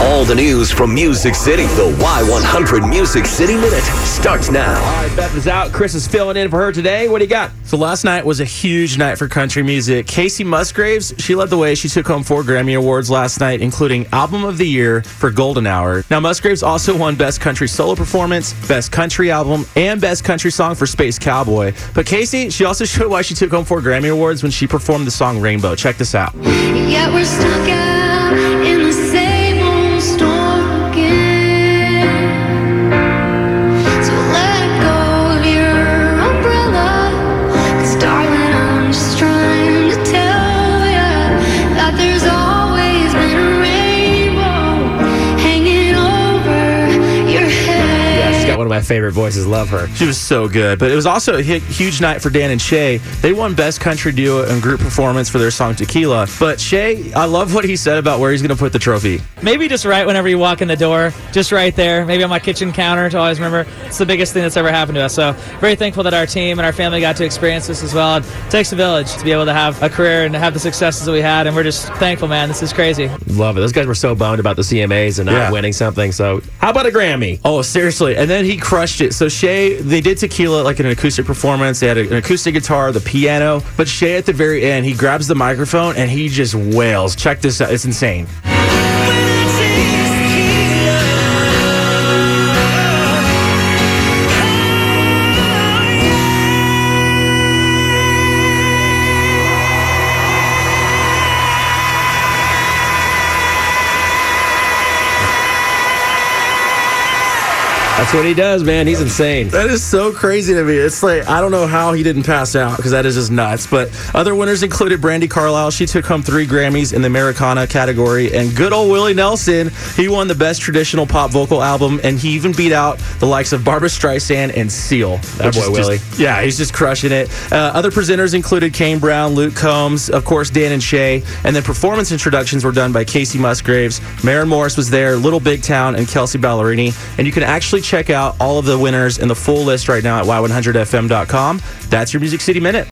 All the news from Music City. The Y100 Music City Minute starts now. All right, Beth is out. Chris is filling in for her today. What do you got? So last night was a huge night for country music. Kacey Musgraves, she led the way. She took home four Grammy Awards last night, including Album of the Year for Golden Hour. Now, Musgraves also won Best Country Solo Performance, Best Country Album, and Best Country Song for Space Cowboy. But Kacey, she also showed why she took home four Grammy Awards when she performed the song Rainbow. Check this out. My favorite voices. Love her. She was so good. But it was also a hu- huge night for Dan and Shay. They won Best Country Duo and Group Performance for their song Tequila. But Shay, I love what he said about where he's going to put the trophy. Maybe just right whenever you walk in the door, just right there. Maybe on my kitchen counter to always remember. It's the biggest thing that's ever happened to us. So very thankful that our team and our family got to experience this as well. It takes a village to be able to have a career and have the successes that we had, and we're just thankful, man. This is crazy. Love it. Those guys were so bummed about the CMAs and not Yeah. winning something. So, how about a Grammy? Oh, seriously. And then he crushed it. So Shay, they did Tequila like an acoustic performance. They had an acoustic guitar, the piano. But Shay at the very end, he grabs the microphone and he just wails. Check this out. It's insane. That's what he does, man. He's insane. That is so crazy to me. It's like I don't know how he didn't pass out because that is just nuts. But other winners included Brandi Carlile. She took home three Grammys in the Americana category, and good old Willie Nelson. He won the best traditional pop vocal album, and he even beat out the likes of Barbra Streisand and Seal. That boy, is just- Willie. yeah, he's just crushing it. Uh, other presenters included Kane Brown, Luke Combs, of course Dan and Shay, and then performance introductions were done by Kacey Musgraves. Maren Morris was there, Little Big Town, and Kelsea Ballerini. And you can actually check out all of the winners and the full list right now at y100fm.com. That's your Music City Minute.